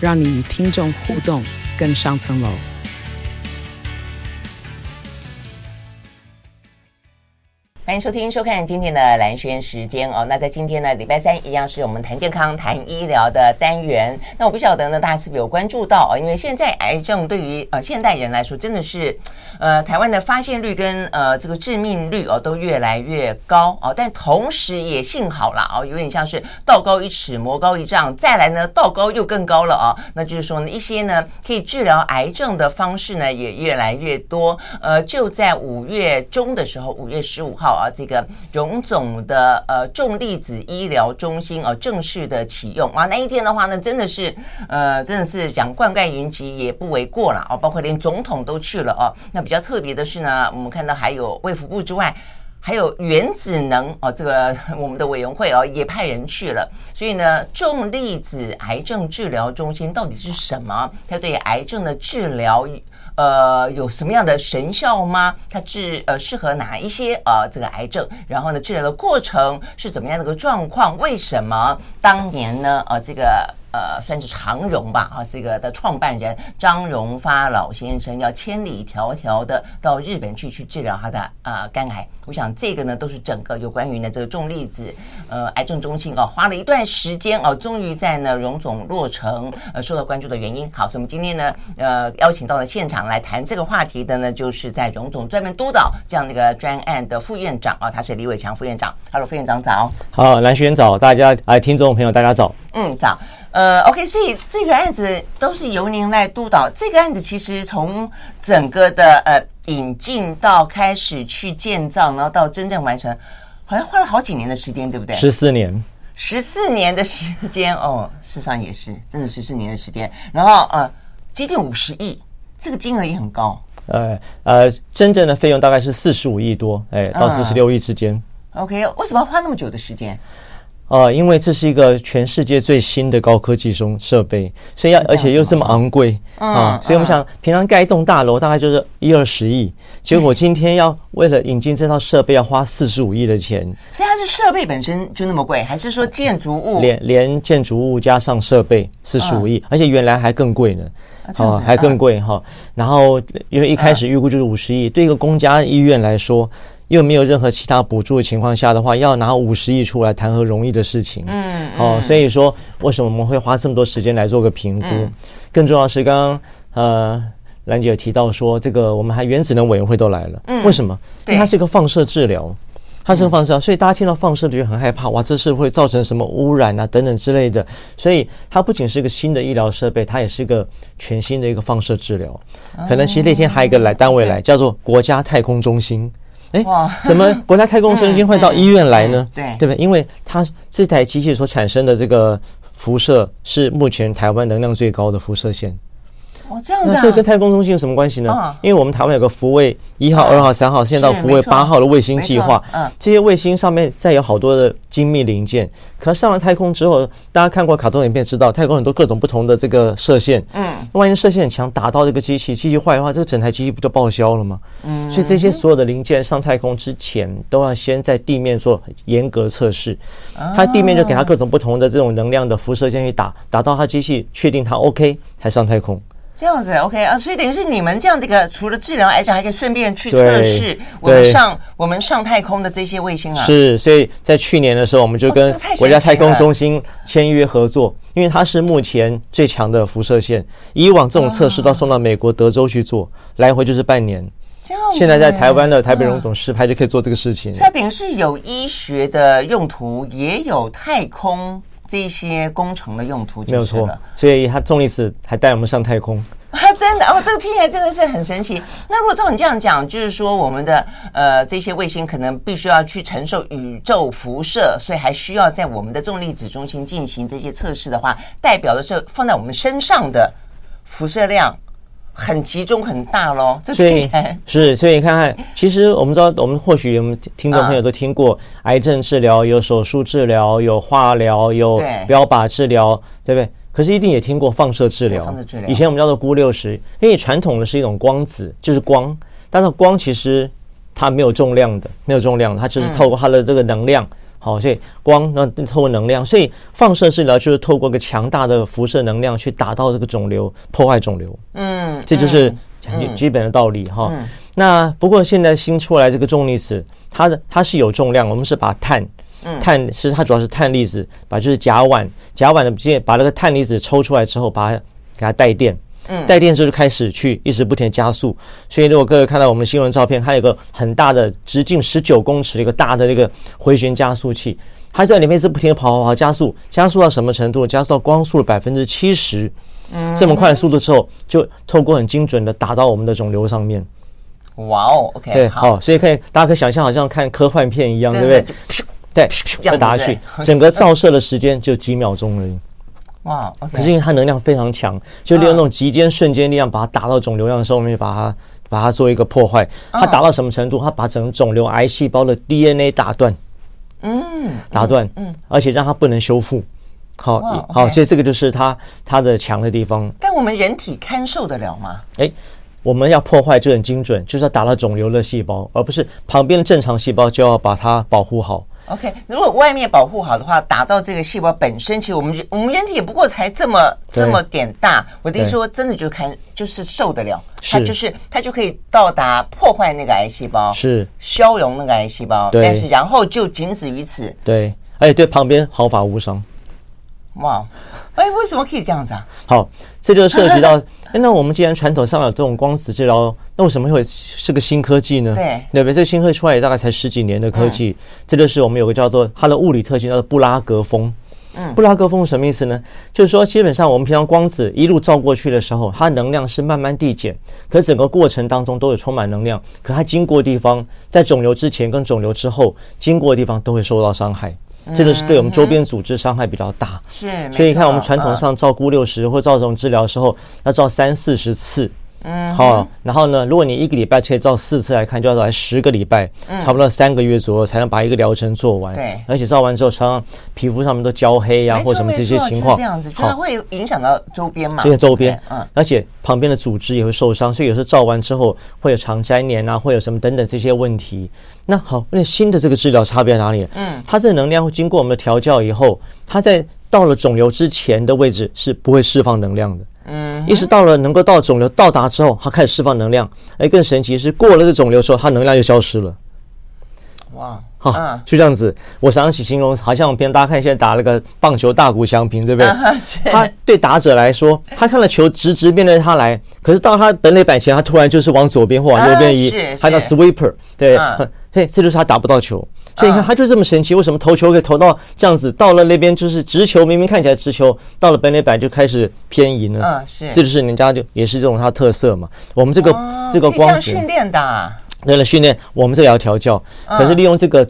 让你与听众互动更上层楼。收听、收看今天的蓝轩时间哦。那在今天呢，礼拜三一样是我们谈健康、谈医疗的单元。那我不晓得呢，大家是不是有关注到啊？因为现在癌症对于呃现代人来说，真的是呃台湾的发现率跟呃这个致命率哦都越来越高哦。但同时也幸好啦哦，有点像是道高一尺，魔高一丈，再来呢道高又更高了啊。那就是说呢，一些呢可以治疗癌症的方式呢也越来越多。呃，就在五月中的时候，五月十五号。啊，这个荣总的呃重粒子医疗中心啊，正式的启用啊，那一天的话呢，真的是呃，真的是讲冠盖云集也不为过了哦，包括连总统都去了哦。那比较特别的是呢，我们看到还有卫福部之外，还有原子能哦，这个我们的委员会哦也派人去了。所以呢，重粒子癌症治疗中心到底是什么？它对癌症的治疗。呃，有什么样的神效吗？它治呃适合哪一些呃这个癌症？然后呢，治疗的过程是怎么样的一个状况？为什么当年呢？呃，这个。呃，算是长荣吧，啊，这个的创办人张荣发老先生要千里迢迢的到日本去去治疗他的呃肝癌。我想这个呢，都是整个有关于呢这个重粒子呃癌症中心啊，花了一段时间啊，终于在呢荣总落成，呃，受到关注的原因。好，所以我们今天呢，呃，邀请到了现场来谈这个话题的呢，就是在荣总专门督导这样的一个专案的副院长啊，他是李伟强副院长。Hello，副院长早。好，兰萱早，大家哎，听众朋友大家早。嗯，早。呃，OK，所以这个案子都是由您来督导。这个案子其实从整个的呃引进到开始去建造，然后到真正完成，好像花了好几年的时间，对不对？十四年，十四年的时间哦，事实上也是真的十四年的时间。然后呃，接近五十亿，这个金额也很高。呃呃，真正的费用大概是四十五亿多，哎，到四十六亿之间。嗯、OK，为什么要花那么久的时间？呃，因为这是一个全世界最新的高科技中设备，所以要而且又这么昂贵啊，所以我们想平常盖一栋大楼大概就是一二十亿，结果今天要为了引进这套设备要花四十五亿的钱，所以它是设备本身就那么贵，还是说建筑物？连连建筑物加上设备四十五亿，而且原来还更贵呢，啊，还更贵哈，然后因为一开始预估就是五十亿，对一个公家医院来说。又没有任何其他补助的情况下的话，要拿五十亿出来谈何容易的事情？嗯，哦，所以说为什么我们会花这么多时间来做个评估？嗯、更重要的是，刚刚呃兰姐有提到说，这个我们还原子能委员会都来了。嗯，为什么？因为它是一个放射治疗，它是个放射，所以大家听到放射就觉得很害怕，哇，这是会造成什么污染啊等等之类的。所以它不仅是一个新的医疗设备，它也是一个全新的一个放射治疗。可能其实那天还有一个来单位来，叫做国家太空中心。哎，怎么 国家太空中心会到医院来呢？对，对不对？因为它这台机器所产生的这个辐射是目前台湾能量最高的辐射线。哦，这样子、啊。那这跟太空中心有什么关系呢？哦、因为我们台湾有个福卫一号、二号、三号，现在到福卫八号的卫星计划。嗯，这些卫星上面再有好多的精密零件。可上完太空之后，大家看过卡通影片知道，太空很多各种不同的这个射线。嗯，万一射线很强，打到这个机器，机器坏的话，这个整台机器不就报销了吗？嗯，所以这些所有的零件上太空之前，都要先在地面做严格测试。它地面就给它各种不同的这种能量的辐射线去打，打到它机器确定它 OK 才上太空。这样子，OK 啊，所以等于是你们这样的一个，除了治疗癌症，还可以顺便去测试我们上我们上太空的这些卫星啊。是，所以在去年的时候，我们就跟国家太空中心签约合作，因为它是目前最强的辐射线。以往这种测试都要送到美国德州去做，来回就是半年。现在在台湾的台北荣总实拍就可以做这个事情。它等于是有医学的用途，也有太空。这些工程的用途就是了，没有错，所以他重力子还带我们上太空啊！真的哦，这个听起来真的是很神奇。那如果照你这样讲，就是说我们的呃这些卫星可能必须要去承受宇宙辐射，所以还需要在我们的重力子中心进行这些测试的话，代表的是放在我们身上的辐射量很集中很大喽。这所以听起来是，所以你看看，其实我们知道，我们或许我们听众朋友都听过，癌症治疗有手术治疗，有化疗，有标靶治疗，对不对？可是一定也听过放射治疗。放射治疗，以前我们叫做钴六十，因为传统的是一种光子，就是光，但是光其实它没有重量的，没有重量，它就是透过它的这个能量。好，所以光那透过能量，所以放射治疗就是透过个强大的辐射能量去打到这个肿瘤，破坏肿瘤。嗯，这就是基基本的道理哈。那不过现在新出来这个重离子，它的它是有重量，我们是把碳，碳是它主要是碳离子，把就是甲烷，甲烷的接把那个碳离子抽出来之后，把它给它带电。带电之后就开始去一直不停的加速，所以如果各位看到我们新闻照片，它有个很大的直径十九公尺的一个大的那个回旋加速器，它在里面是不停的跑跑跑加速，加速到什么程度？加速到光速的百分之七十，这么快的速度之后，就透过很精准的打到我们的肿瘤上面。哇哦，OK，对，好，所以可以大家可以想象，好像看科幻片一样，对不对？对，要打下去，整个照射的时间就几秒钟而已。哇！Wow, okay. 可是因为它能量非常强，就利用那种极间瞬间力量，把它打到肿瘤上的时候，我们就把它把它做一个破坏。它打到什么程度？它把整个肿瘤癌细胞的 DNA 打断，嗯，打断，嗯，而且让它不能修复。好，好，所以这个就是它它的强的地方。但我们人体堪受得了吗？哎，我们要破坏就很精准，就是要打到肿瘤的细胞，而不是旁边的正常细胞，就要把它保护好。OK，如果外面保护好的话，打造这个细胞本身，其实我们我们人体也不过才这么这么点大。我的意思说，真的就看就是受得了，它就是它就可以到达破坏那个癌细胞，是消融那个癌细胞，但是然后就仅止于此。对，而且对旁边毫发无伤。哇，哎，为什么可以这样子啊？好，这就涉及到。哎，那我们既然传统上有这种光子治疗，那为什么会是个新科技呢？对，对不对？这个新科技出来也大概才十几年的科技，嗯、这就是我们有个叫做它的物理特性，叫做布拉格风。嗯，布拉格风什么意思呢？就是说，基本上我们平常光子一路照过去的时候，它能量是慢慢递减，可整个过程当中都有充满能量，可它经过的地方，在肿瘤之前跟肿瘤之后经过的地方都会受到伤害。这个是对我们周边组织伤害比较大，是，所以你看我们传统上照鈷六十或照这种治疗的时候，要照三四十次。嗯，好，然后呢，如果你一个礼拜可以照四次来看，就要来十个礼拜，差不多三个月左右才能把一个疗程做完。对，而且照完之后，常常皮肤上面都焦黑呀，或什么这些情况，这样子，就是会影响到周边嘛。这些周边，嗯，而且旁边的组织也会受伤，所以有时候照完之后会有肠粘连啊，会有什么等等这些问题。那好，那新的这个治疗差别在哪里？嗯，它这个能量会经过我们的调教以后，它在到了肿瘤之前的位置是不会释放能量的。嗯，一直到了能够到肿瘤到达之后，它开始释放能量。哎，更神奇是过了这肿瘤之后，它能量就消失了。哇，好，就这样子。我想起形容，好像我们平常大家看现在打那个棒球大谷翔平，对不对？他对打者来说，他看了球直直面对他来，可是到他本垒板前，他突然就是往左边或往右边移，他叫 sweeper，对，嘿，这就是他打不到球。所以你看，他就这么神奇，为什么投球可以投到这样子？到了那边就是直球，明明看起来直球，到了本垒板就开始偏移呢？嗯，是，这就是人家就也是这种他的特色嘛。我们这个这个光子训练的，为了训练我们这也要调教，可是利用这个有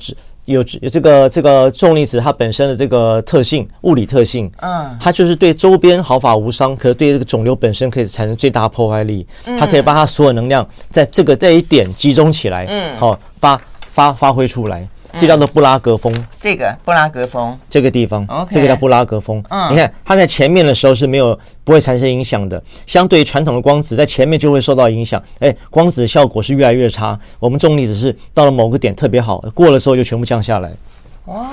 有这个这个重离子它本身的这个特性，物理特性，嗯，它就是对周边毫发无伤，可是对这个肿瘤本身可以产生最大破坏力。它可以把它所有能量在这个这一点集中起来，嗯，好发发发挥出来。这叫做布拉格风，这个布拉格风这个地方.这个叫布拉格风。嗯，你看它在前面的时候是没有不会产生影响的，相对于传统的光子在前面就会受到影响。哎，光子的效果是越来越差。我们重力只是到了某个点特别好，过了之后就全部降下来。哇，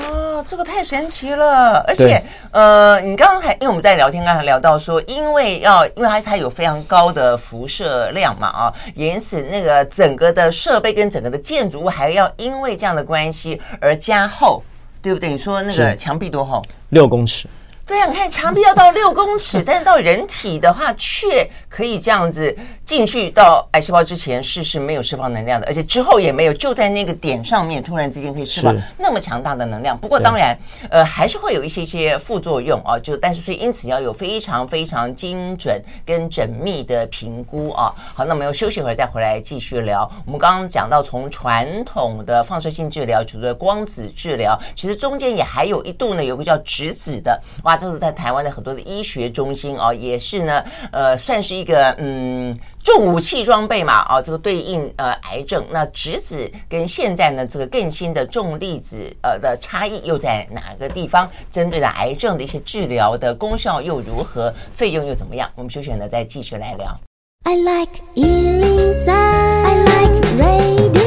这个太神奇了！而且，呃，你刚刚还因为我们在聊天，刚才聊到说，因为要，因为它它有非常高的辐射量嘛，啊，因此那个整个的设备跟整个的建筑物还要因为这样的关系而加厚，对不对？你说那个墙壁多厚？六公尺。对啊，你看墙壁要到六公尺，但是到人体的话却可以这样子进去到癌细胞之前是是没有释放能量的，而且之后也没有，就在那个点上面突然之间可以释放那么强大的能量。不过当然，呃，还是会有一些些副作用啊，就但是所以因此要有非常非常精准跟缜密的评估啊。好，那我们要休息一会儿再回来继续聊。我们刚刚讲到从传统的放射性治疗，除了光子治疗，其实中间也还有一度呢，有个叫质子的，哇，这是在台湾的很多的医学中心啊，也是呢，呃，算是一个嗯。重武器装备嘛，啊，这个对应呃癌症，那质子跟现在呢这个更新的重粒子呃的差异又在哪个地方？针对的癌症的一些治疗的功效又如何？费用又怎么样？我们休息呢再继续来聊。I like 103, I like radio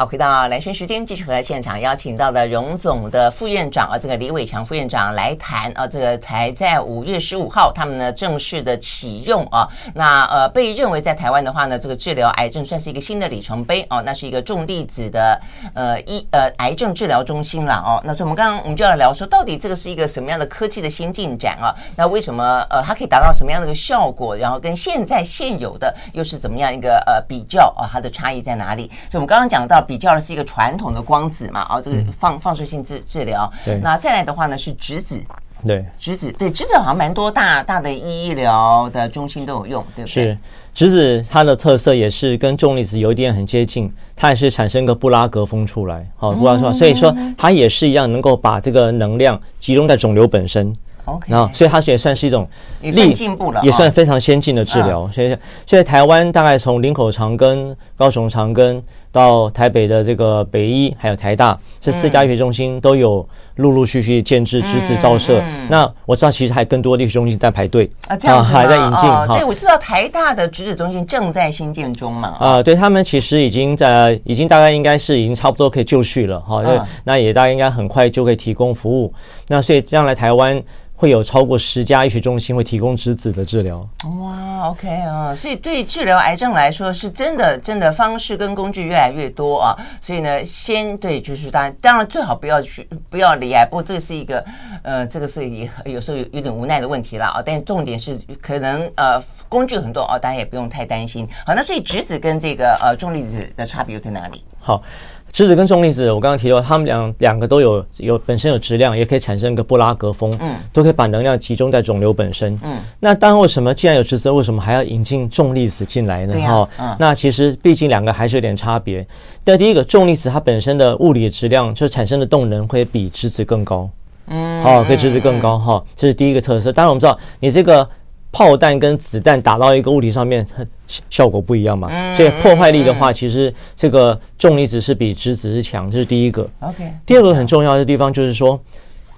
好，回到兰萱时间，继续和现场邀请到的荣总的副院长啊，这个李伟强副院长来谈啊，这个才在五月十五号，他们呢正式的启用啊，那呃被认为在台湾的话呢，这个治疗癌症算是一个新的里程碑哦，那是一个重粒子的呃医呃癌症治疗中心了哦，那所以我们刚刚我们就要聊说，到底这个是一个什么样的科技的新进展啊？那为什么呃它可以达到什么样的一个效果？然后跟现在现有的又是怎么样一个呃比较啊？它的差异在哪里？所以我们刚刚讲到。比较的是一个传统的光子嘛，哦，这个放放射性治治疗。对，那再来的话呢是质子。对，质子对质子好像蛮多大大的医疗的中心都有用，对不对？是质子它的特色也是跟重粒子有一点很接近，它也是产生个布拉格风出来，好布拉格，所以说它也是一样能够把这个能量集中在肿瘤本身。OK，然后所以它也算是一种也算进步了，也算非常先进的治疗。所以现在台湾大概从林口长庚、高雄长庚到台北的这个北医，还有台大这四家医学中心都有陆陆续续建置质子照射。那我知道其实还有更多的医学中心在排队啊，这样还在引进。对，我知道台大的质子中心正在新建中嘛。啊，对他们其实已经在，已经大概应该是已经差不多可以就绪了哈。那那也大概应该很快就可以提供服务。那所以将来台湾。会有超过十家医学中心会提供质子的治疗。哇，OK 啊，所以对治疗癌症来说，是真的，真的方式跟工具越来越多啊。所以呢，先对，就是当然，当然最好不要去，不要离癌。不过这是一个，呃，这个是也有时候有有点无奈的问题了啊。但重点是，可能呃工具很多啊，大家也不用太担心。好，那所以质子跟这个呃重粒子的差别又在哪里？好。质子跟重粒子，我刚刚提到，他们两两个都有有本身有质量，也可以产生一个布拉格风，嗯，都可以把能量集中在肿瘤本身，嗯。那当然，为什么既然有质子，为什么还要引进重粒子进来呢？哈、啊，那其实毕竟两个还是有点差别。但第一个，重粒子它本身的物理质量就产生的动能会比质子更高，嗯，好，可以质子更高哈，这是第一个特色。当然我们知道，你这个。炮弹跟子弹打到一个物体上面，它效果不一样嘛？所以破坏力的话，其实这个重离子是比质子是强，这是第一个。OK。第二个很重要的地方就是说，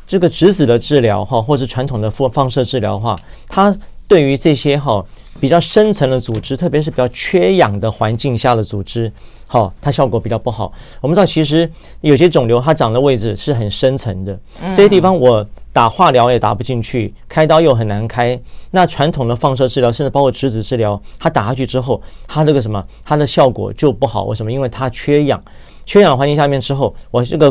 这个质子的治疗哈，或者传统的放放射治疗的话，它对于这些哈比较深层的组织，特别是比较缺氧的环境下的组织，好，它效果比较不好。我们知道，其实有些肿瘤它长的位置是很深层的，这些地方我。打化疗也打不进去，开刀又很难开。那传统的放射治疗，甚至包括质子治疗，它打下去之后，它这个什么，它的效果就不好。为什么？因为它缺氧，缺氧环境下面之后，我这个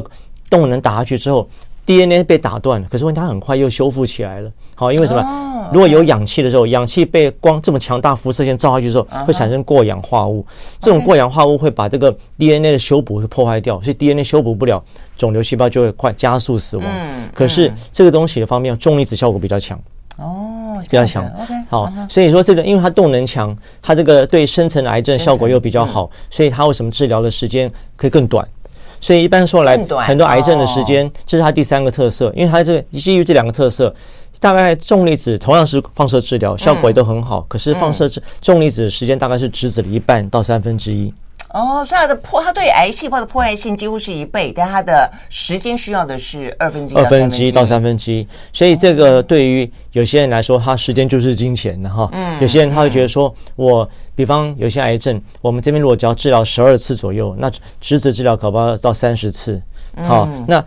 动能打下去之后。DNA 被打断了，可是问题它很快又修复起来了。好，因为什么？如果有氧气的时候，氧气被光这么强大辐射线照下去之后，会产生过氧化物。这种过氧化物会把这个 DNA 的修补会破坏掉，所以 DNA 修补不了，肿瘤细胞就会快加速死亡。可是这个东西的方面，重离子效果比较强。哦，比较强。OK，好，所以说这个，因为它动能强，它这个对深层癌症效果又比较好，所以它为什么治疗的时间可以更短？所以一般说来，很多癌症的时间，这是它第三个特色，因为它这个基于这两个特色，大概重粒子同样是放射治疗，效果也都很好，可是放射重粒子的时间大概是质子的一半到三分之一。哦，所以它的破，它对癌细胞的破坏性几乎是一倍，但它的时间需要的是二分之一、二分之一到三分之一。所以这个对于有些人来说，他时间就是金钱的哈。嗯，有些人他会觉得说，我比方有些癌症，我们这边如果只要治疗十二次左右，那直子治疗可不要到三十次。好，那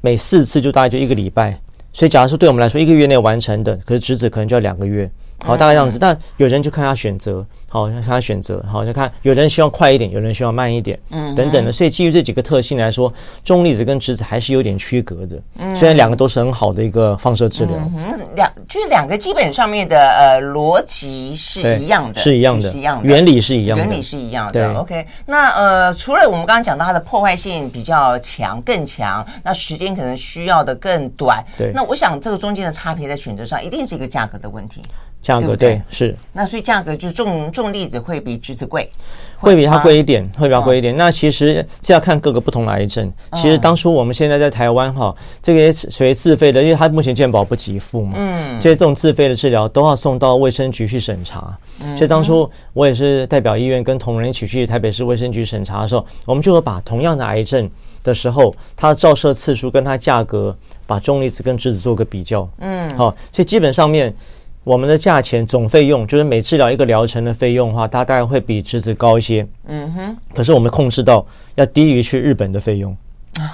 每四次就大概就一个礼拜。所以假如说对我们来说一个月内完成的，可是质子可能就要两个月。好，大概这样子。但有人就看他选择，好，看他选择，好，就看有人希望快一点，有人希望慢一点，嗯，等等的。所以基于这几个特性来说，重粒子跟质子还是有点区隔的。嗯，虽然两个都是很好的一个放射治疗，嗯，两就是两个基本上面的呃逻辑是一样的，是一样的，是一样的，原理是一样的，原理是一样的。对，OK。那呃，除了我们刚刚讲到它的破坏性比较强，更强，那时间可能需要的更短。对，那我想这个中间的差别在选择上，一定是一个价格的问题。价格对，对？是，那所以价格就重重粒子会比质子贵，会比它贵一点，会比它贵一点。哦、那其实这要看各个不同的癌症。其实当初我们现在在台湾哈，这个属于自费的，因为它目前健保不给付嘛，嗯，所以这种自费的治疗都要送到卫生局去审查。所以当初我也是代表医院跟同仁一起去台北市卫生局审查的时候，我们就会把同样的癌症的时候，它的照射次数跟它价格，把重粒子跟质子做个比较，嗯，好，所以基本上面。我们的价钱总费用就是每治疗一个疗程的费用的话，它大概会比质子高一些。嗯哼。可是我们控制到要低于去日本的费用。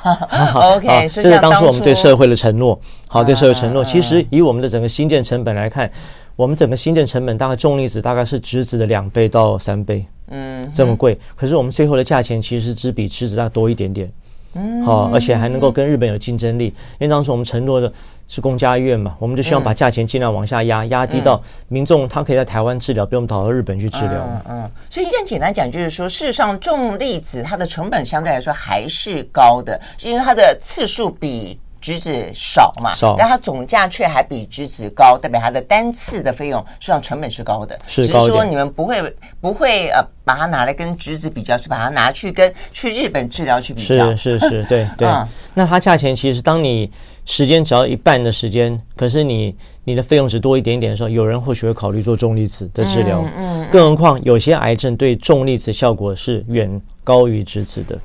OK，这是当初我们对社会的承诺。好，对社会承诺。其实以我们的整个新建成本来看，我们整个新建成本大概重粒子大概是质子的两倍到三倍。嗯。这么贵，可是我们最后的价钱其实只比质子大多一点点。嗯，好，而且还能够跟日本有竞争力，因为当时我们承诺的是公家医院嘛，我们就希望把价钱尽量往下压，压低到民众他可以在台湾治疗，不用跑到日本去治疗。嗯嗯，所以这样简单讲，就是说，事实上重粒子它的成本相对来说还是高的，是因为它的次数比。质子少嘛，少，但它总价却还比质子高，代表它的单次的费用实际上成本是高的。是，只是说你们不会不会呃把它拿来跟质子比较，是把它拿去跟去日本治疗去比较。是是是，对对。嗯、那它价钱其实当你时间只要一半的时间，可是你你的费用只多一点点的时候，有人或许会考虑做重粒子的治疗。嗯，嗯，更何况有些癌症对重粒子效果是远高于质子的。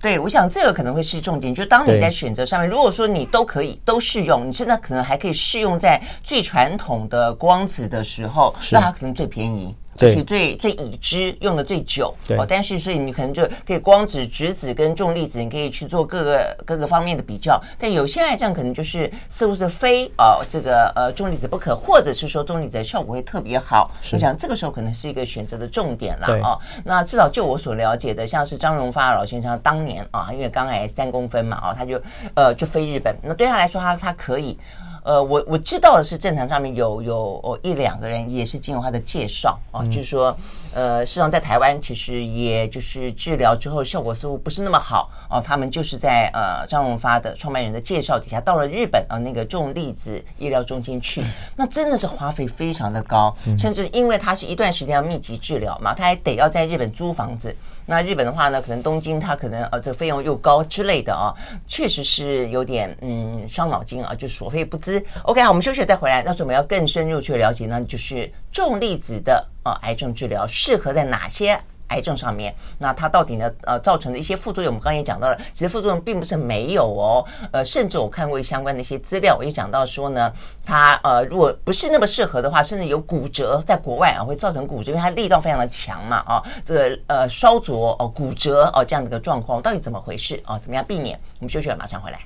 对，我想这个可能会是重点，就是当你在选择上面，如果说你都可以都适用，你现在可能还可以适用在最传统的光子的时候，那它可能最便宜。而且最最已知用的最久，哦，但是所以你可能就可以光子、质子跟重粒子，你可以去做各个各个方面的比较。但有些癌症可能就是似乎是非哦这个呃重粒子不可，或者是说重粒子的效果会特别好。我想这个时候可能是一个选择的重点了哦。那至少就我所了解的，像是张荣发老先生当年啊，因为肝癌三公分嘛啊，他就呃就飞日本，那对他来说他他可以。呃，我我知道的是，政坛上面有有哦一两个人也是经由他的介绍啊，就是说，呃，事实上在台湾其实也就是治疗之后效果似乎不是那么好哦，他们就是在呃张荣发的创办人的介绍底下到了日本啊那个重粒子医疗中心去，那真的是花费非常的高，甚至因为他是一段时间要密集治疗嘛，他还得要在日本租房子，那日本的话呢，可能东京它可能呃这个费用又高之类的啊，确实是有点嗯伤脑筋啊，就所费不貲。OK，好，我们休息再回来。那所以我们要更深入去了解呢，就是重粒子的呃癌症治疗适合在哪些癌症上面？那它到底呢呃造成的一些副作用，我们刚才也讲到了，其实副作用并不是没有哦。呃，甚至我看过相关的一些资料，我也讲到说呢，它呃如果不是那么适合的话，甚至有骨折，在国外啊会造成骨折，因为它力道非常的强嘛啊，这呃烧灼哦骨折哦这样的一个状况，到底怎么回事啊？怎么样避免？我们休息了，马上回来。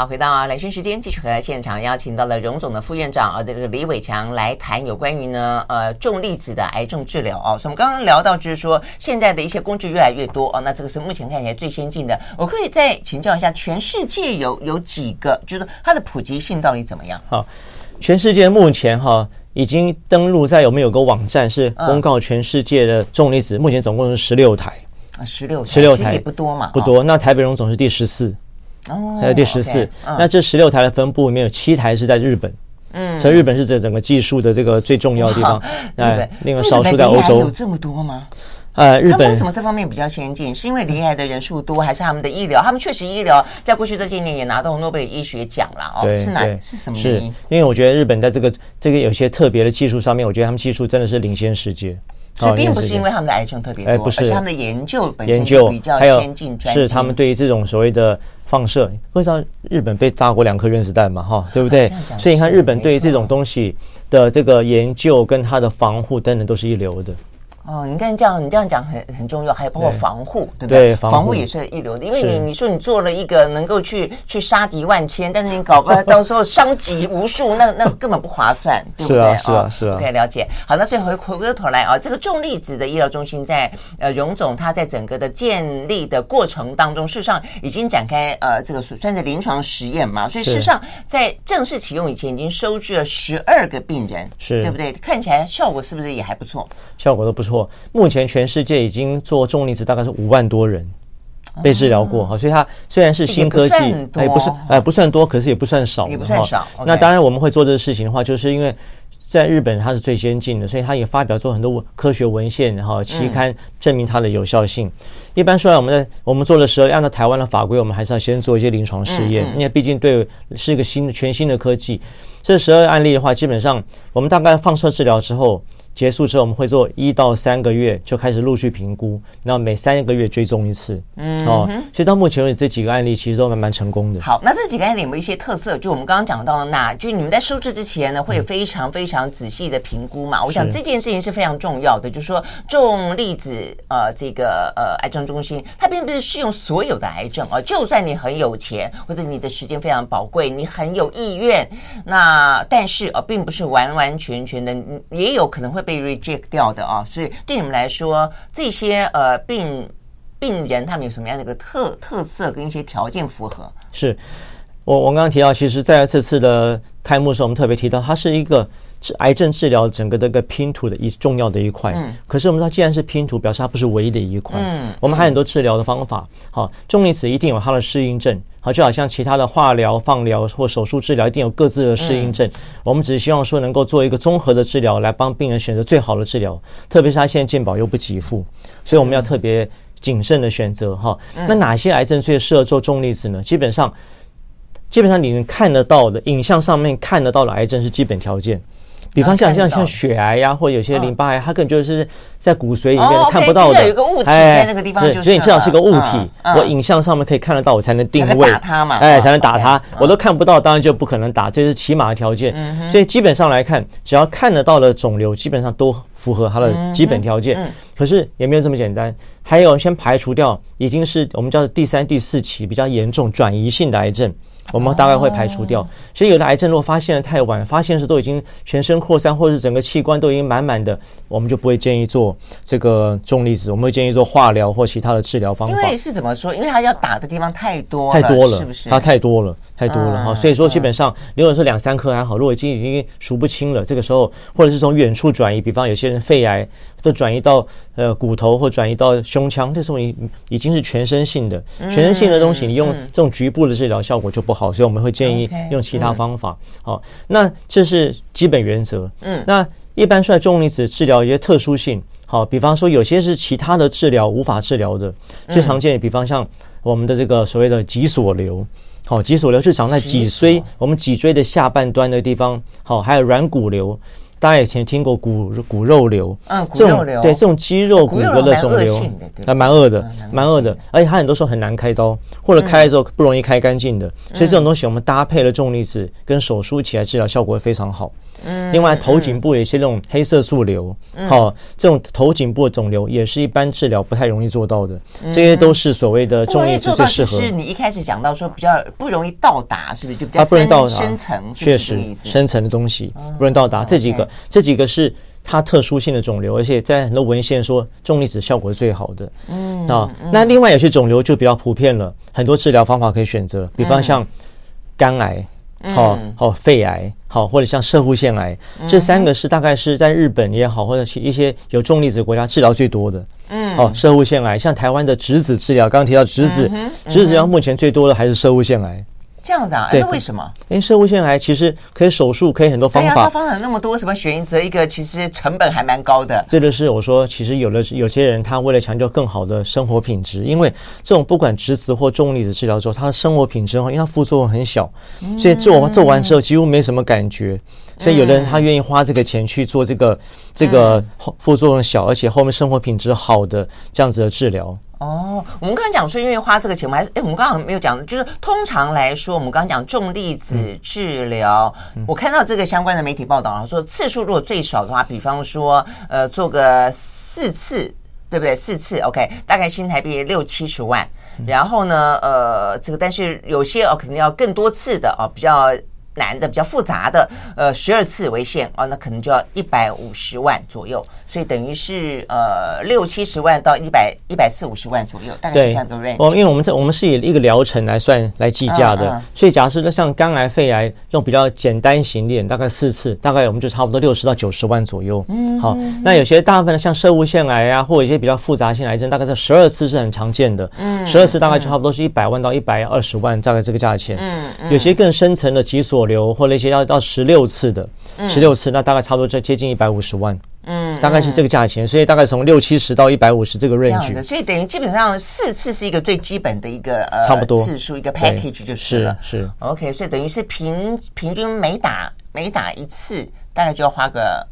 好，回到兰萱时间，继续回来现场，邀请到了荣总的副院长啊，这个李伟强来谈有关于呢呃重粒子的癌症治疗哦。所以我们刚刚聊到，就是说现在的一些工具越来越多哦，那这个是目前看起来最先进的。我可以再请教一下，全世界有有几个，就是它的普及性到底怎么样？好，全世界目前哈。已经登录在有没有个网站是公告全世界的重粒子？目前总共是十六台啊，十六十六台也不多嘛，不多。那台北荣总是第十四，哦，还有第十四。那这十六台的分布里面有七台是在日本，嗯，所以日本是这整个技术的这个最重要的地方。哎，另外少数在欧洲有这么多吗？呃，日本为什么这方面比较先进？是因为罹癌的人数多，还是他们的医疗？他们确实医疗在过去这些年也拿到诺贝尔医学奖了哦。是哪是什么原因？因为我觉得日本在这个这个有些特别的技术上面，我觉得他们技术真的是领先世界。所以并不是因为他们的癌症特别多，不是，而是他们的研究本身比较先进专是他们对于这种所谓的放射，会像日本被炸过两颗原子弹嘛？哈，对不对？所以你看日本对于这种东西的这个研究跟它的防护等等都是一流的。哦，你看这样，你这样讲很很重要，还有包括防护，对，对不对？对，防护也是一流的，因为你你说你做了一个能够去去杀敌万千，但是你搞不好 到时候伤及无数，那那根本不划算，对不对？是啊，是啊，是啊。可以了解。好，那所以回回过头来啊，这个重粒子的医疗中心在呃荣总，他在整个的建立的过程当中，事实上已经展开呃这个算是临床实验嘛，所以事实上在正式启用以前，已经收治了十二个病人，是对不对？看起来效果是不是也还不错？效果都不错。目前全世界已经做重离子大概是五万多人被治疗过哈，哦、所以它虽然是新科技，也不是哎不算多，可是也不算少，也不算少。那当然我们会做这个事情的话，就是因为在日本它是最先进的，所以它也发表做很多科学文献然后期刊证明它的有效性。嗯、一般说来，我们在我们做的时候，按照台湾的法规，我们还是要先做一些临床试验，因为毕竟对是一个新的全新的科技。这十二案例的话，基本上我们大概放射治疗之后。结束之后，我们会做一到三个月就开始陆续评估，那每三个月追踪一次。嗯，哦，所以到目前为止这几个案例其实都蛮蛮成功的。好，那这几个案例有没有一些特色？就我们刚刚讲到的那，那就你们在收治之前呢，会有非常非常仔细的评估嘛？嗯、我想这件事情是非常重要的，是就是说重粒子呃这个呃癌症中心，它并不是适用所有的癌症啊，就算你很有钱或者你的时间非常宝贵，你很有意愿，那但是呃并不是完完全全的，也有可能会。被 reject 掉的啊，所以对你们来说，这些呃病病人他们有什么样的一个特特色跟一些条件符合？是我我刚刚提到，其实在这次的开幕时候，我们特别提到，它是一个治癌症治疗整个的一个拼图的一重要的一块。嗯，可是我们知道，既然是拼图，表示它不是唯一的一块。嗯，我们还有很多治疗的方法。好，重离子一定有它的适应症。好，就好像其他的化疗、放疗或手术治疗，一定有各自的适应症。嗯、我们只是希望说能够做一个综合的治疗，来帮病人选择最好的治疗。特别是他现在健保又不给付，所以我们要特别谨慎的选择哈。那哪些癌症最适合做重离子呢？基本上，基本上你能看得到的影像上面看得到的癌症是基本条件。比方像像像血癌呀，或者有些淋巴癌，它可能就是在骨髓里面看不到的。有一个物体在那个地方，对，所以你至少是个物体，我影像上面可以看得到，我才能定位。打它嘛，哎，才能打它。我都看不到，当然就不可能打，这是起码的条件。所以基本上来看，只要看得到的肿瘤，基本上都符合它的基本条件。可是也没有这么简单，还有先排除掉已经是我们叫做第三、第四期比较严重转移性的癌症。我们大概会排除掉，所以有的癌症如果发现的太晚，发现时都已经全身扩散，或者是整个器官都已经满满的，我们就不会建议做这个重粒子，我们会建议做化疗或其他的治疗方法。因为是怎么说？因为它要打的地方太多太多了，是不是？它太多了，太多了哈。所以说基本上，如果是两三颗还好，如果已经已经数不清了，这个时候或者是从远处转移，比方有些人肺癌都转移到呃骨头或转移到胸腔，这时候已已经是全身性的，全身性的东西，你用这种局部的治疗效果就不好，所以我们会建议用其他方法。好，那这是基本原则。嗯，那一般说来，重离子治疗一些特殊性，好，比方说有些是其他的治疗无法治疗的，最常见的，比方像我们的这个所谓的脊索瘤，好，脊索瘤是长在脊椎，我们脊椎的下半端的地方，好，还有软骨瘤。大家以前听过骨骨肉瘤，嗯，骨肉瘤。对这种肌肉骨骼的肿瘤，还蛮恶的，蛮恶的，而且它很多时候很难开刀，或者开的时候不容易开干净的，所以这种东西我们搭配了重离子跟手术起来治疗效果会非常好。嗯，另外头颈部有一些那种黑色素瘤，好，这种头颈部的肿瘤也是一般治疗不太容易做到的，这些都是所谓的重粒子最适合。是你一开始讲到说比较不容易到达，是不是就比较深深层？确实，深层的东西不容易到达这几个。这几个是它特殊性的肿瘤，而且在很多文献说重粒子效果是最好的。嗯啊，那另外有些肿瘤就比较普遍了，很多治疗方法可以选择，比方像肝癌，好，好肺癌，好或者像射护腺癌，这三个是大概是在日本也好，或者是一些有重粒子国家治疗最多的。嗯，哦，射护腺癌，像台湾的质子治疗，刚刚提到质子，质子治疗目前最多的还是射护腺癌。这样子啊？那为什么？因为摄护腺癌其实可以手术，可以很多方法。它方法那么多，什么选择一个，其实成本还蛮高的。这就是我说，其实有的有些人他为了强调更好的生活品质，因为这种不管直子或重粒子治疗之后，他的生活品质的话，因为它副作用很小，所以做做完之后几乎没什么感觉。所以有的人他愿意花这个钱去做这个这个副作用小，而且后面生活品质好的这样子的治疗。哦，我们刚刚讲说因为花这个钱，我们还是哎，我们刚刚没有讲，就是通常来说，我们刚刚讲重粒子治疗，嗯、我看到这个相关的媒体报道啊，说次数如果最少的话，比方说呃做个。四次。对不对？四次，OK，大概新台币六七十万。然后呢，呃，这个但是有些哦，可能要更多次的哦，比较。难的比较复杂的，呃，十二次为限哦，那可能就要一百五十万左右，所以等于是呃六七十万到一百一百四五十万左右，大概是这样的 range。哦，因为我们这我们是以一个疗程来算来计价的，嗯嗯、所以假设像肝癌、肺癌这种比较简单型一点，大概四次，大概我们就差不多六十到九十万左右。嗯，好，那有些大部分的像射物腺癌啊，或者一些比较复杂性癌症，大概在十二次是很常见的。嗯，十二次大概就差不多是一百万到一百二十万，大概这个价钱。嗯，嗯有些更深层的脊索瘤或那些要到十六次的，十六次那大概差不多就接近一百五十万，嗯，大概是这个价钱，所以大概从六七十到一百五十这个 range，所以等于基本上四次是一个最基本的一个呃差不多。次数一个 package 就是了，是，是。OK，所以等于是平平均每打每打一次大概就要花个。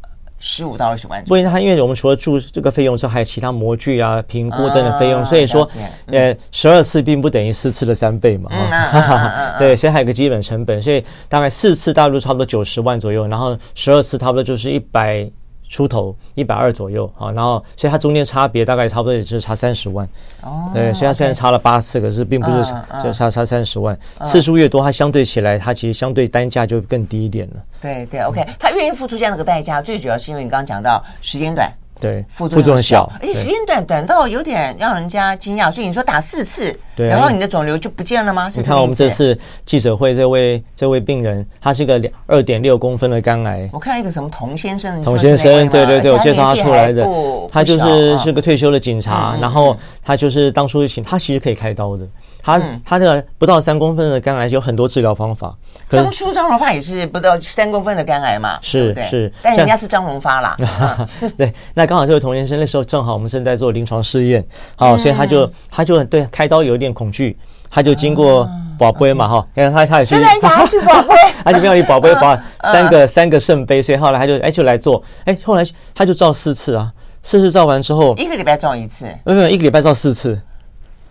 十五到二十万，不，因为它因为我们除了住这个费用之后，还有其他模具啊、评估等等费用，所以说，呃，十二次并不等于四次的三倍嘛，啊，对，所以还有个基本成本，所以大概四次大陆差不多九十万左右，然后十二次差不多就是一百。出头一百二左右啊，然后所以它中间差别大概差不多也就是差三十万哦。对，所以它虽然差了八次，可是并不是就差差三十万。次数越多，它相对起来，它其实相对单价就更低一点了。对对，OK，他愿意付出这样的个代价，最主要是因为你刚刚讲到时间短。对，副作用小，而且时间短短到有点让人家惊讶。所以你说打四次，对，然后你的肿瘤就不见了吗？是你看我们这次记者会，这位这位病人，他是个两二点六公分的肝癌。我看一个什么童先生，童先生，对对对，我介绍他出来的，他就是是个退休的警察，然后他就是当初请他其实可以开刀的。他他这个不到三公分的肝癌有很多治疗方法。当初张荣发也是不到三公分的肝癌嘛，是是，但人家是张荣发啦。对，那刚好这位童先生那时候正好我们正在做临床试验，好，所以他就他就对开刀有一点恐惧，他就经过宝贝嘛哈，因为他他也是真的假的去宝贝，他就没有你宝贝把 三个三个圣杯，所以后来他就哎就来做，哎后来他就照四次啊，四次照完之后一个礼拜照一次，没有没有一个礼拜照四次。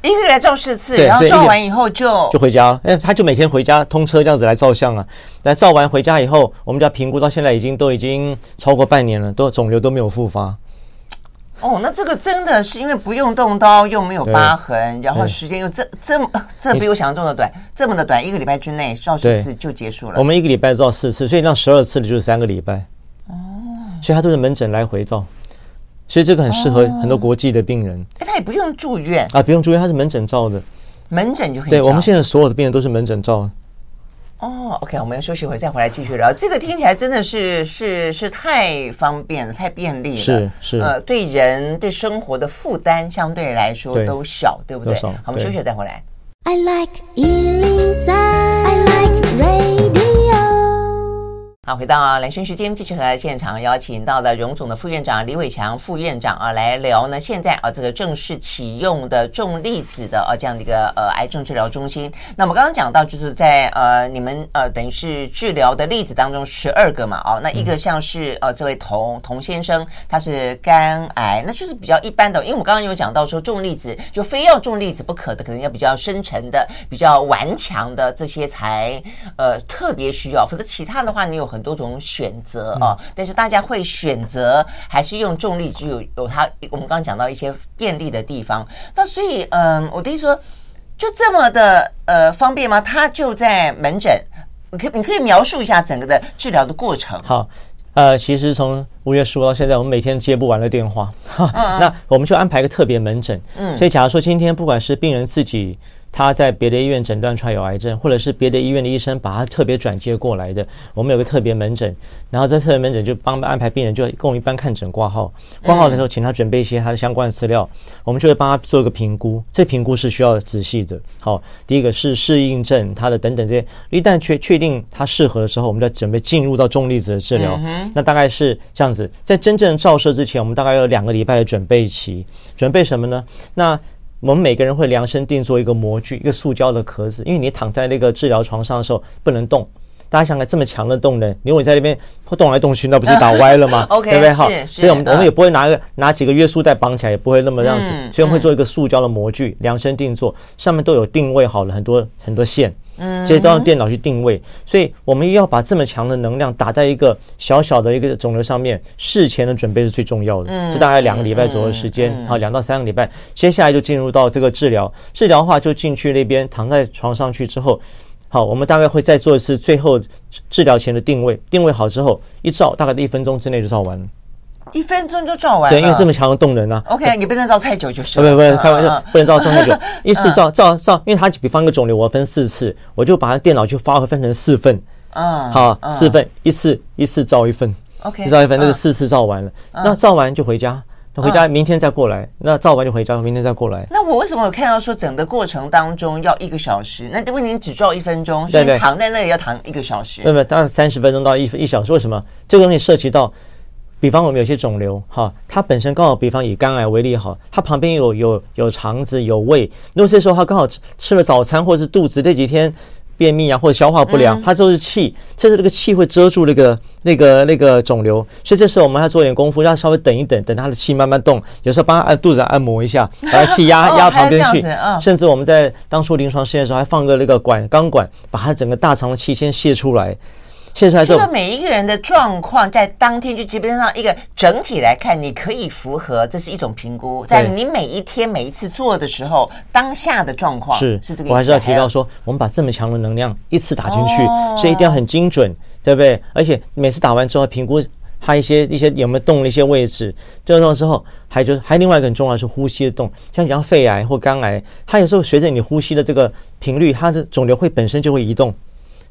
一个月来照四次，然后照完以后就就回家了。哎，他就每天回家通车这样子来照相啊。来照完回家以后，我们就要评估到现在已经都已经超过半年了，都肿瘤都没有复发。哦，那这个真的是因为不用动刀，又没有疤痕，然后时间又这这么这比我想象中的短，这么的短，一个礼拜之内照四次就结束了。我们一个礼拜照四次，所以那十二次的就是三个礼拜。哦，所以他都是门诊来回照。所以这个很适合很多国际的病人。哎，他也不用住院啊，不用住院，他是门诊照的。门诊就可以。对，我们现在所有的病人都是门诊照。哦，OK，我们要休息一会儿，再回来继续聊。这个听起来真的是是是太方便了，太便利了。是是。呃，对人对生活的负担相对来说都小，对不对？好，我们休息再回来。I like 103, I like radio 好，回到兰萱时间，继续和现场邀请到的荣总的副院长李伟强副院长啊来聊呢。现在啊，这个正式启用的重粒子的啊这样的一个呃癌症治疗中心。那我们刚刚讲到，就是在呃你们呃等于是治疗的例子当中十二个嘛，哦，那一个像是呃这位童童先生，他是肝癌，那就是比较一般的。因为我们刚刚有讲到说重粒子就非要重粒子不可的，可能要比较深沉的、比较顽强的这些才呃特别需要，否则其他的话你有。很多种选择啊，但是大家会选择还是用重力，只，有有它。我们刚刚讲到一些便利的地方，那所以嗯，我的意思说，就这么的呃方便吗？它就在门诊，你可你可以描述一下整个的治疗的过程。好，呃，其实从五月十五到现在，我们每天接不完的电话，哈，那我们就安排一个特别门诊。嗯，所以假如说今天不管是病人自己。他在别的医院诊断出来有癌症，或者是别的医院的医生把他特别转接过来的，我们有个特别门诊，然后在特别门诊就帮安排病人，就跟我们一般看诊挂号，挂号的时候请他准备一些他的相关的资料，我们就会帮他做一个评估，这评估是需要仔细的。好，第一个是适应症，他的等等这些，一旦确确定他适合的时候，我们就准备进入到重粒子的治疗。那大概是这样子，在真正照射之前，我们大概有两个礼拜的准备期，准备什么呢？那我们每个人会量身定做一个模具，一个塑胶的壳子，因为你躺在那个治疗床上的时候不能动。大家想看这么强的动能，如果你在那边会动来动去，那不是打歪了吗？OK，对不对？好，所以我们我们也不会拿个拿几个约束带绑起来，也不会那么样子。所以我们会做一个塑胶的模具，量身定做，上面都有定位好了很多很多线。这些都要电脑去定位。所以我们要把这么强的能量打在一个小小的一个肿瘤上面，事前的准备是最重要的。这大概两个礼拜左右的时间，好，两到三个礼拜，接下来就进入到这个治疗。治疗的话，就进去那边躺在床上去之后，好，我们大概会再做一次最后治疗前的定位。定位好之后，一照大概一分钟之内就照完了。一分钟就照完了，对，因为这么强的动能啊。OK，你不能照太久就是。不不不，开玩笑，不能照太久。一次照照照，因为它比方一个肿瘤，我分四次，我就把它电脑就发分成四份。嗯，好，四份，一次一次照一份。OK，照一份，那就四次照完了。那照完就回家，那回家明天再过来。那照完就回家，明天再过来。那我为什么有看到说整个过程当中要一个小时？那因为你只照一分钟，所以躺在那里要躺一个小时。对不对？当然三十分钟到一一小时。为什么？这个东西涉及到。比方我们有些肿瘤，哈，它本身刚好，比方以肝癌为例，哈，它旁边有有有肠子有胃，那些时候它刚好吃吃了早餐，或者是肚子这几天便秘啊，或者消化不良，它就是气，就是这个气会遮住那个那个那个肿瘤，所以这时候我们要做点功夫，让它稍微等一等，等它的气慢慢动，有时候帮它按肚子按摩一下，把它气压压旁边去，甚至我们在当初临床试验的时候还放个那个管钢管，把它整个大肠的气先泄出来。现在说每一个人的状况，在当天就基本上一个整体来看，你可以符合，这是一种评估。在你每一天每一次做的时候，当下的状况是是这个意思。我还是要提到说，我们把这么强的能量一次打进去，所以一定要很精准，对不对？而且每次打完之后，评估它一些一些有没有动的一些位置。这动之后，还就是还另外一个很重要是呼吸的动，像讲肺癌或肝癌，它有时候随着你呼吸的这个频率，它的肿瘤会本身就会移动。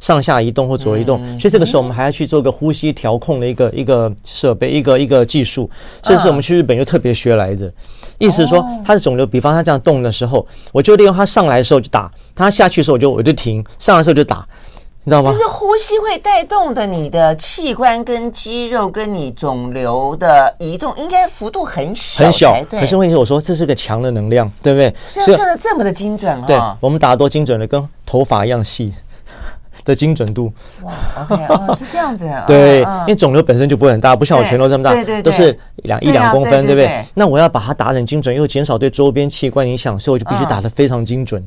上下移动或左移动，所以这个时候我们还要去做个呼吸调控的一个一个设备，一个一个技术。这是我们去日本又特别学来的。意思是说，它的肿瘤，比方它这样动的时候，我就利用它上来的时候就打，它下去的时候我就我就停，上来的时候就打，你知道吗？就是呼吸会带动的你的器官跟肌肉跟你肿瘤的移动，应该幅度很小，很小。可是问题我说这是个强的能量，对不对？所以算的这么的精准啊！对，我们打的多精准的，跟头发一样细。的精准度。哇，OK，哦，是这样子，对，因为肿瘤本身就不会很大，不像我拳头这么大，都是两一两公分，对不对？那我要把它打得很精准，又减少对周边器官影响，所以我就必须打得非常精准。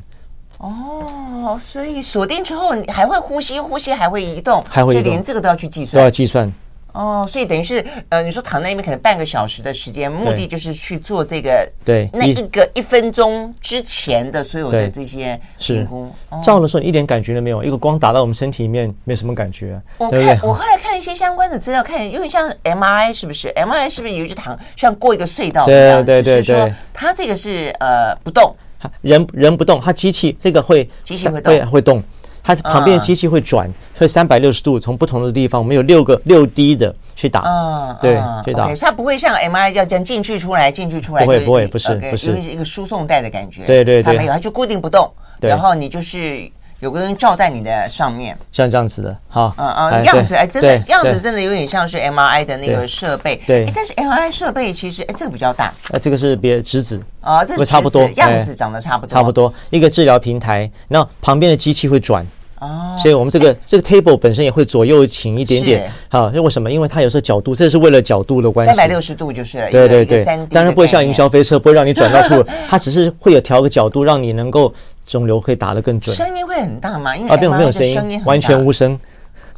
哦，所以锁定之后，你还会呼吸，呼吸还会移动，还会移动，就连这个都要去计算，都要计算。哦，所以等于是呃，你说躺在那边可能半个小时的时间，目的就是去做这个对那一个一分钟之前的所有的这些评估。照的时候你一点感觉都没有，一个光打到我们身体里面没什么感觉。我看我后来看了一些相关的资料，看有点像 MRI 是不是？MRI 是不是有一只躺像过一个隧道一样？对对对，是说它这个是呃不动，人人不动，它机器这个会机器会动会动。它旁边的机器会转，所以三百六十度从不同的地方，我们有六个六 D 的去打，嗯，对，去打。它不会像 MRI 要这样进去出来，进去出来，不会不会，不是不是，一个输送带的感觉，对对对，它没有，它就固定不动，然后你就是有个人照在你的上面，像这样子的，好，嗯嗯，样子哎，真的样子真的有点像是 MRI 的那个设备，对，但是 MRI 设备其实哎这个比较大，哎这个是别质子啊，这个差不多，样子长得差不多，差不多一个治疗平台，然后旁边的机器会转。哦，所以我们这个这个 table 本身也会左右倾一点点，好，因为为什么？因为它有时候角度，这是为了角度的关系。三百六十度就是了。对对对，当然不会像云霄飞车，不会让你转到处，它只是会有调个角度，让你能够肿瘤可以打得更准。声音会很大吗？因为啊，没有声音，完全无声。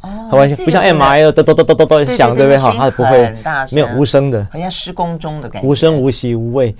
哦，完全不像 MRI 哒哒哒哒哒哒响，对不对？好，它不会没有无声的，好像施工中的感觉，无声无息无味。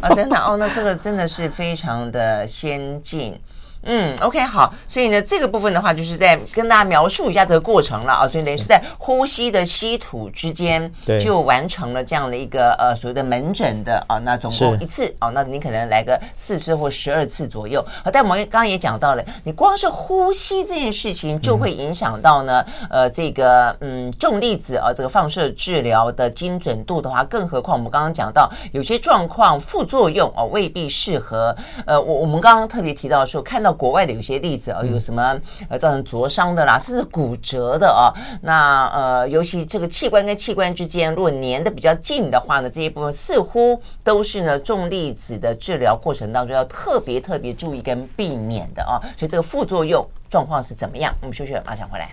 啊，真的哦，那这个真的是非常的先进。嗯，OK，好，所以呢，这个部分的话，就是在跟大家描述一下这个过程了啊，所以等于是在呼吸的吸吐之间，就完成了这样的一个呃所谓的门诊的啊，那总共一次啊，那你可能来个四次或十二次左右。好，但我们刚刚也讲到了，你光是呼吸这件事情就会影响到呢，呃，这个嗯重粒子啊，这个放射治疗的精准度的话，更何况我们刚刚讲到有些状况副作用啊未必适合。呃，我我们刚刚特别提到说看到。国外的有些例子啊，有什么呃造成灼伤的啦，甚至骨折的啊。那呃，尤其这个器官跟器官之间，如果粘的比较近的话呢，这一部分似乎都是呢重粒子的治疗过程当中要特别特别注意跟避免的啊。所以这个副作用状况是怎么样？我们休息，马上回来。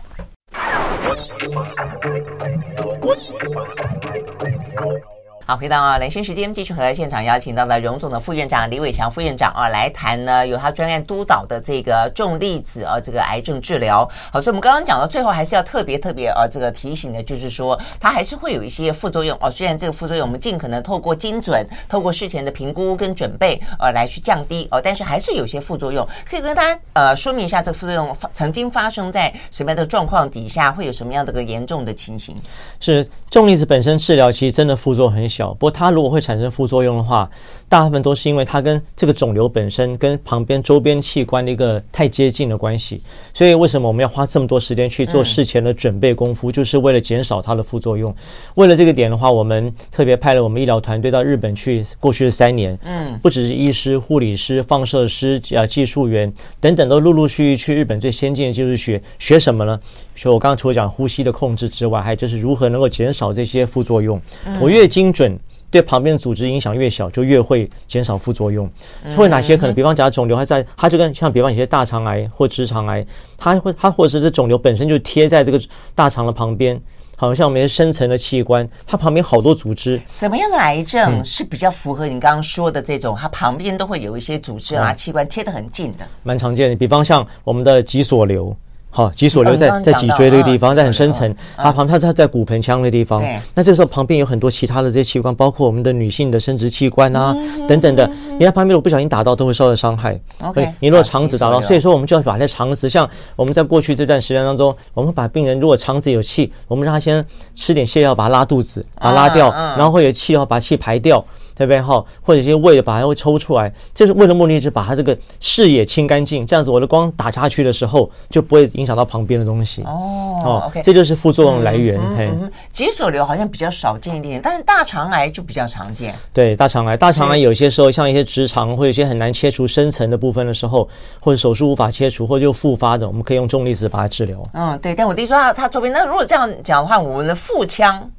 好，回到啊，兰萱时间，继续和现场邀请到了荣总的副院长李伟强副院长啊来谈呢，由他专案督导的这个重粒子啊这个癌症治疗。好，所以我们刚刚讲到最后，还是要特别特别啊这个提醒的，就是说它还是会有一些副作用哦。虽然这个副作用我们尽可能透过精准、透过事前的评估跟准备呃来去降低哦，但是还是有些副作用。可以跟大家呃说明一下，这个副作用曾经发生在什么样的状况底下，会有什么样的个严重的情形？是重粒子本身治疗其实真的副作用很小。小，不过它如果会产生副作用的话，大部分都是因为它跟这个肿瘤本身跟旁边周边器官的一个太接近的关系。所以为什么我们要花这么多时间去做事前的准备功夫，就是为了减少它的副作用。为了这个点的话，我们特别派了我们医疗团队到日本去，过去的三年，嗯，不只是医师、护理师、放射师啊、技术员等等，都陆陆续续去日本最先进的技术学学什么呢？学我刚刚除了讲呼吸的控制之外，还有就是如何能够减少这些副作用。我越精准。对旁边的组织影响越小，就越会减少副作用。会哪些可能？比方讲肿瘤还在，它就跟像比方有些大肠癌或直肠癌，它会它或者是这肿瘤本身就贴在这个大肠的旁边，好像我们深层的器官，它旁边好多组织。什么样的癌症是比较符合你刚刚说的这种？它旁边都会有一些组织啊器官贴得很近的，蛮常见的。比方像我们的脊索瘤。好，脊索瘤在在脊椎这个地方，在很深层，它旁它它在骨盆腔的地方。那这时候旁边有很多其他的这些器官，包括我们的女性的生殖器官啊等等的。你看旁边如果不小心打到，都会受到伤害。OK，你如果肠子打到，所以说我们就要把这肠子，像我们在过去这段时间当中，我们把病人如果肠子有气，我们让他先吃点泻药，把它拉肚子，把它拉掉，然后会有气的话，把气排掉。对不对？哈，或者一些胃的把它会抽出来，这是为了目的，是把它这个视野清干净，这样子我的光打下去的时候就不会影响到旁边的东西。哦，哦，OK，这就是副作用来源。嘿，脊索瘤好像比较少见一点点，但是大肠癌就比较常见。对，大肠癌，大肠癌有些时候像一些直肠，或有一些很难切除深层的部分的时候，或者手术无法切除，或者就复发的，我们可以用重粒子把它治疗。嗯，对。但我弟说他他周边，那如果这样讲的话，我们的腹腔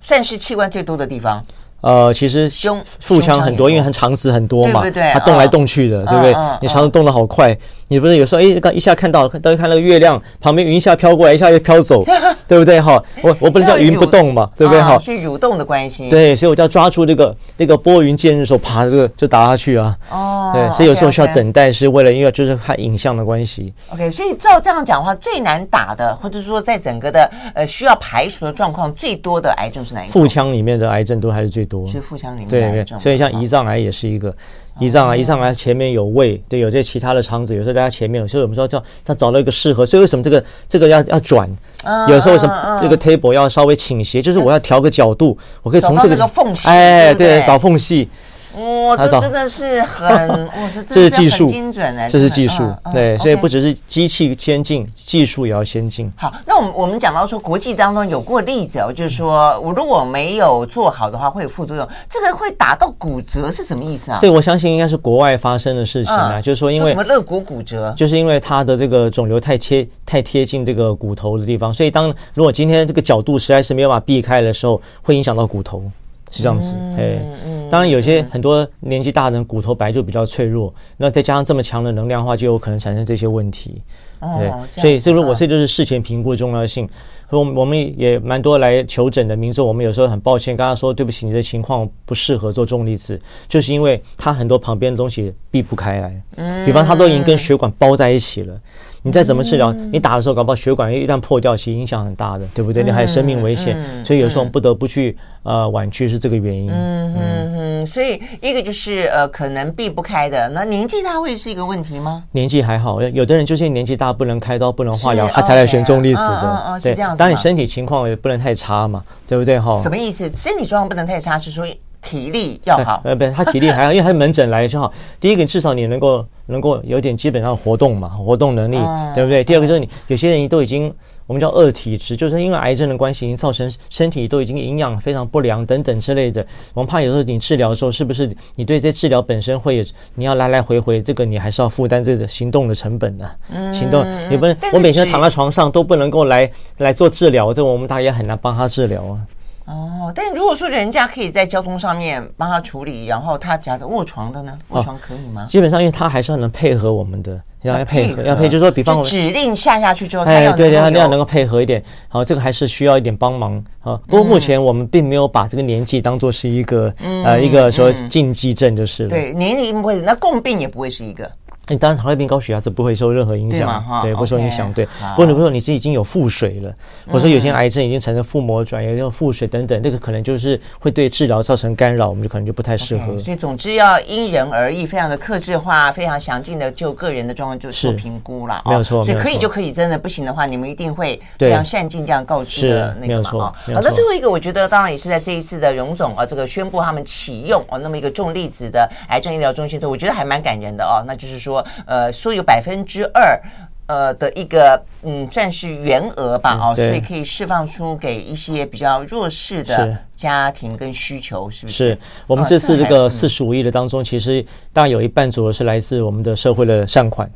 算是器官最多的地方。呃，其实胸腹腔很多，因为它肠子很多嘛，它动来动去的，对不对？你肠子动得好快，你不是有时候哎，刚一下看到，都看那个月亮旁边云一下飘过来，一下又飘走，对不对？哈，我我不能叫云不动嘛，对不对？哈，是蠕动的关系。对，所以我就要抓住这个那个拨云见日的时候，爬，这个就打下去啊。哦，对，所以有时候需要等待，是为了因为就是看影像的关系。OK，所以照这样讲的话，最难打的，或者说在整个的呃需要排除的状况最多的癌症是哪一个？腹腔里面的癌症都还是最多。是腹腔里面。对对，所以像胰脏癌也是一个，胰脏癌，胰脏癌前面有胃，对，有这些其他的肠子，有时候在它前面，有时候我们说叫他找到一个适合，所以为什么这个这个要要转？有时候为什么这个 table 要稍微倾斜？就是我要调个角度，我可以从这个缝隙，哎，对，找缝隙。哇，这真的是很，哇，这是技术，精准的，这是技术，对，所以不只是机器先进，技术也要先进。好，那我们我们讲到说，国际当中有过例子哦，就是说我如果没有做好的话，会有副作用，这个会打到骨折是什么意思啊？这个我相信应该是国外发生的事情啊，就是说因为什么肋骨骨折，就是因为它的这个肿瘤太贴太贴近这个骨头的地方，所以当如果今天这个角度实在是没有办法避开的时候，会影响到骨头。是这样子，哎，当然有些很多年纪大的人骨头本来就比较脆弱，那再加上这么强的能量的话，就有可能产生这些问题。对，所以这个我这就是事前评估的重要性。我我们也蛮多来求诊的民众，我们有时候很抱歉，跟他说对不起，你的情况不适合做重粒子，就是因为它很多旁边的东西避不开来，比方它都已经跟血管包在一起了。你再怎么治疗，你打的时候搞不好血管一旦破掉，其实影响很大的，对不对？你还有生命危险，所以有时候不得不去呃婉拒，是这个原因。嗯嗯嗯，所以一个就是呃可能避不开的，那年纪大会是一个问题吗？年纪还好，有的人就是年纪大不能开刀不能化疗，他才来选重粒子的。对，当然你身体情况也不能太差嘛，对不对？哈。什么意思？身体状况不能太差，是说体力要好。呃，不，他体力还好，因为他门诊来就好。第一个，至少你能够。能够有点基本上活动嘛，活动能力，对不对？第二个就是你有些人都已经我们叫恶体质，就是因为癌症的关系，已经造成身体都已经营养非常不良等等之类的。我们怕有时候你治疗的时候，是不是你对这治疗本身会有你要来来回回，这个你还是要负担这个行动的成本的。行动你不能，我每天躺在床上都不能够来来做治疗，这我们大家也很难帮他治疗啊。哦，但如果说人家可以在交通上面帮他处理，然后他夹着卧床的呢？卧床可以吗？基本上，因为他还是要能配合我们的要要配合，要配，就是说，比方说指令下下去之后，哎，对对，他那样能够配合一点。好，这个还是需要一点帮忙啊。不过目前我们并没有把这个年纪当做是一个呃一个说禁忌症就是了。对，年龄不会，那共病也不会是一个。你当然，糖尿病、高血压是不会受任何影响，对，不受影响。对，不过你不说你是已经有腹水了，或者说有些癌症已经产生腹膜转移、有腹水等等，这个可能就是会对治疗造成干扰，我们就可能就不太适合。所以总之要因人而异，非常的克制化，非常详尽的就个人的状况就做评估了。没有错，所以可以就可以，真的不行的话，你们一定会非常善尽这样告知的那个嘛。好，那最后一个，我觉得当然也是在这一次的荣总啊，这个宣布他们启用哦那么一个重粒子的癌症医疗中心我觉得还蛮感人的哦。那就是说，呃，说。有百分之二，呃的一个嗯，算是原额吧，哦，所以可以释放出给一些比较弱势的家庭跟需求，是不是？是我们这次这个四十五亿的当中，其实大概有一半左右是来自我们的社会的善款。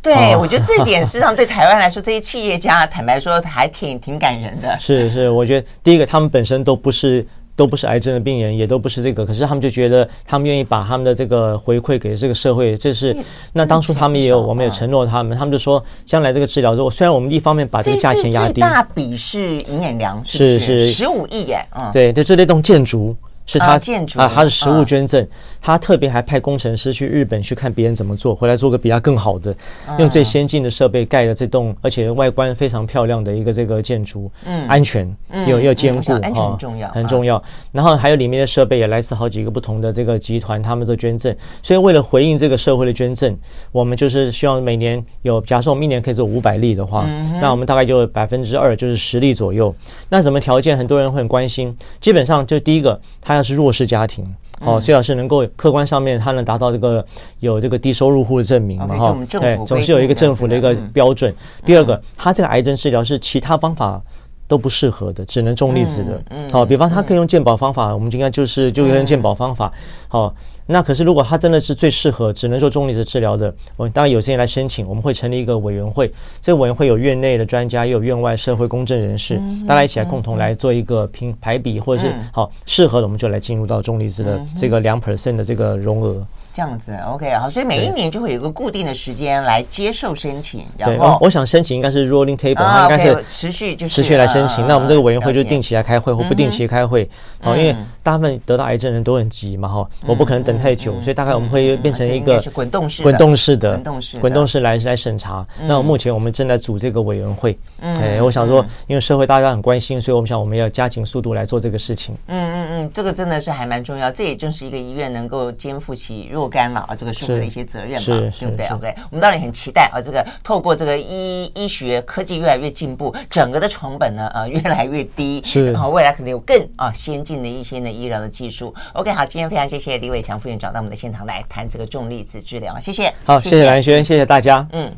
对，我觉得这一点实际上对台湾来说，这些企业家坦白说还挺挺感人的。是是，我觉得第一个他们本身都不是。都不是癌症的病人，也都不是这个，可是他们就觉得他们愿意把他们的这个回馈给这个社会，这是那当初他们也有，我们也承诺他们，他们就说将来这个治疗之后，虽然我们一方面把这个价钱压低，大笔是银眼粮，是是？十五亿耶，嗯，对，就这类栋建筑。是他建筑啊，他是实物捐赠，他特别还派工程师去日本去看别人怎么做，回来做个比他更好的，用最先进的设备盖了这栋，而且外观非常漂亮的一个这个建筑，嗯，安全又又坚固，安全很重要，很重要。然后还有里面的设备也来自好几个不同的这个集团，他们都捐赠。所以为了回应这个社会的捐赠，我们就是希望每年有，假设我们一年可以做五百例的话，那我们大概就百分之二，就是十例左右。那什么条件？很多人会很关心。基本上就第一个，他要是弱势家庭哦，最好是能够客观上面它能达到这个有这个低收入户的证明嘛哈，对，总是有一个政府的一个标准。第二个，它这个癌症治疗是其他方法都不适合的，只能重粒子的。好，比方他可以用鉴宝方法，我们应该就是就用鉴宝方法。好。那可是，如果他真的是最适合只能做重粒子治疗的，我当然有些人来申请，我们会成立一个委员会。这个委员会有院内的专家，也有院外社会公正人士，大家一起来共同来做一个评排比，或者是好适合的，我们就来进入到重粒子的这个两 percent 的这个容额。这样子，OK，好，所以每一年就会有一个固定的时间来接受申请。对，我想申请应该是 rolling table，它应该是持续就是持续来申请。那我们这个委员会就定期来开会或不定期开会。好，因为大部分得到癌症人都很急嘛，哈，我不可能等太久，所以大概。我们会变成一个滚动式、滚动式的、滚动式、滚动式来来审查。那目前我们正在组这个委员会。哎，我想说，因为社会大家很关心，所以我们想我们要加紧速度来做这个事情。嗯嗯嗯，这个真的是还蛮重要。这也就是一个医院能够肩负起若干了啊这个社会的一些责任嘛，对不对？OK，我们当然很期待啊，这个透过这个医医学科技越来越进步，整个的成本呢啊 越来越低，是，然后未来可能有更啊先进的一些呢医疗的技术。OK，好，今天非常谢谢李伟强副院长到我们的现场来谈这个重粒子治疗，谢谢。好，谢谢蓝轩，谢谢大家。嗯。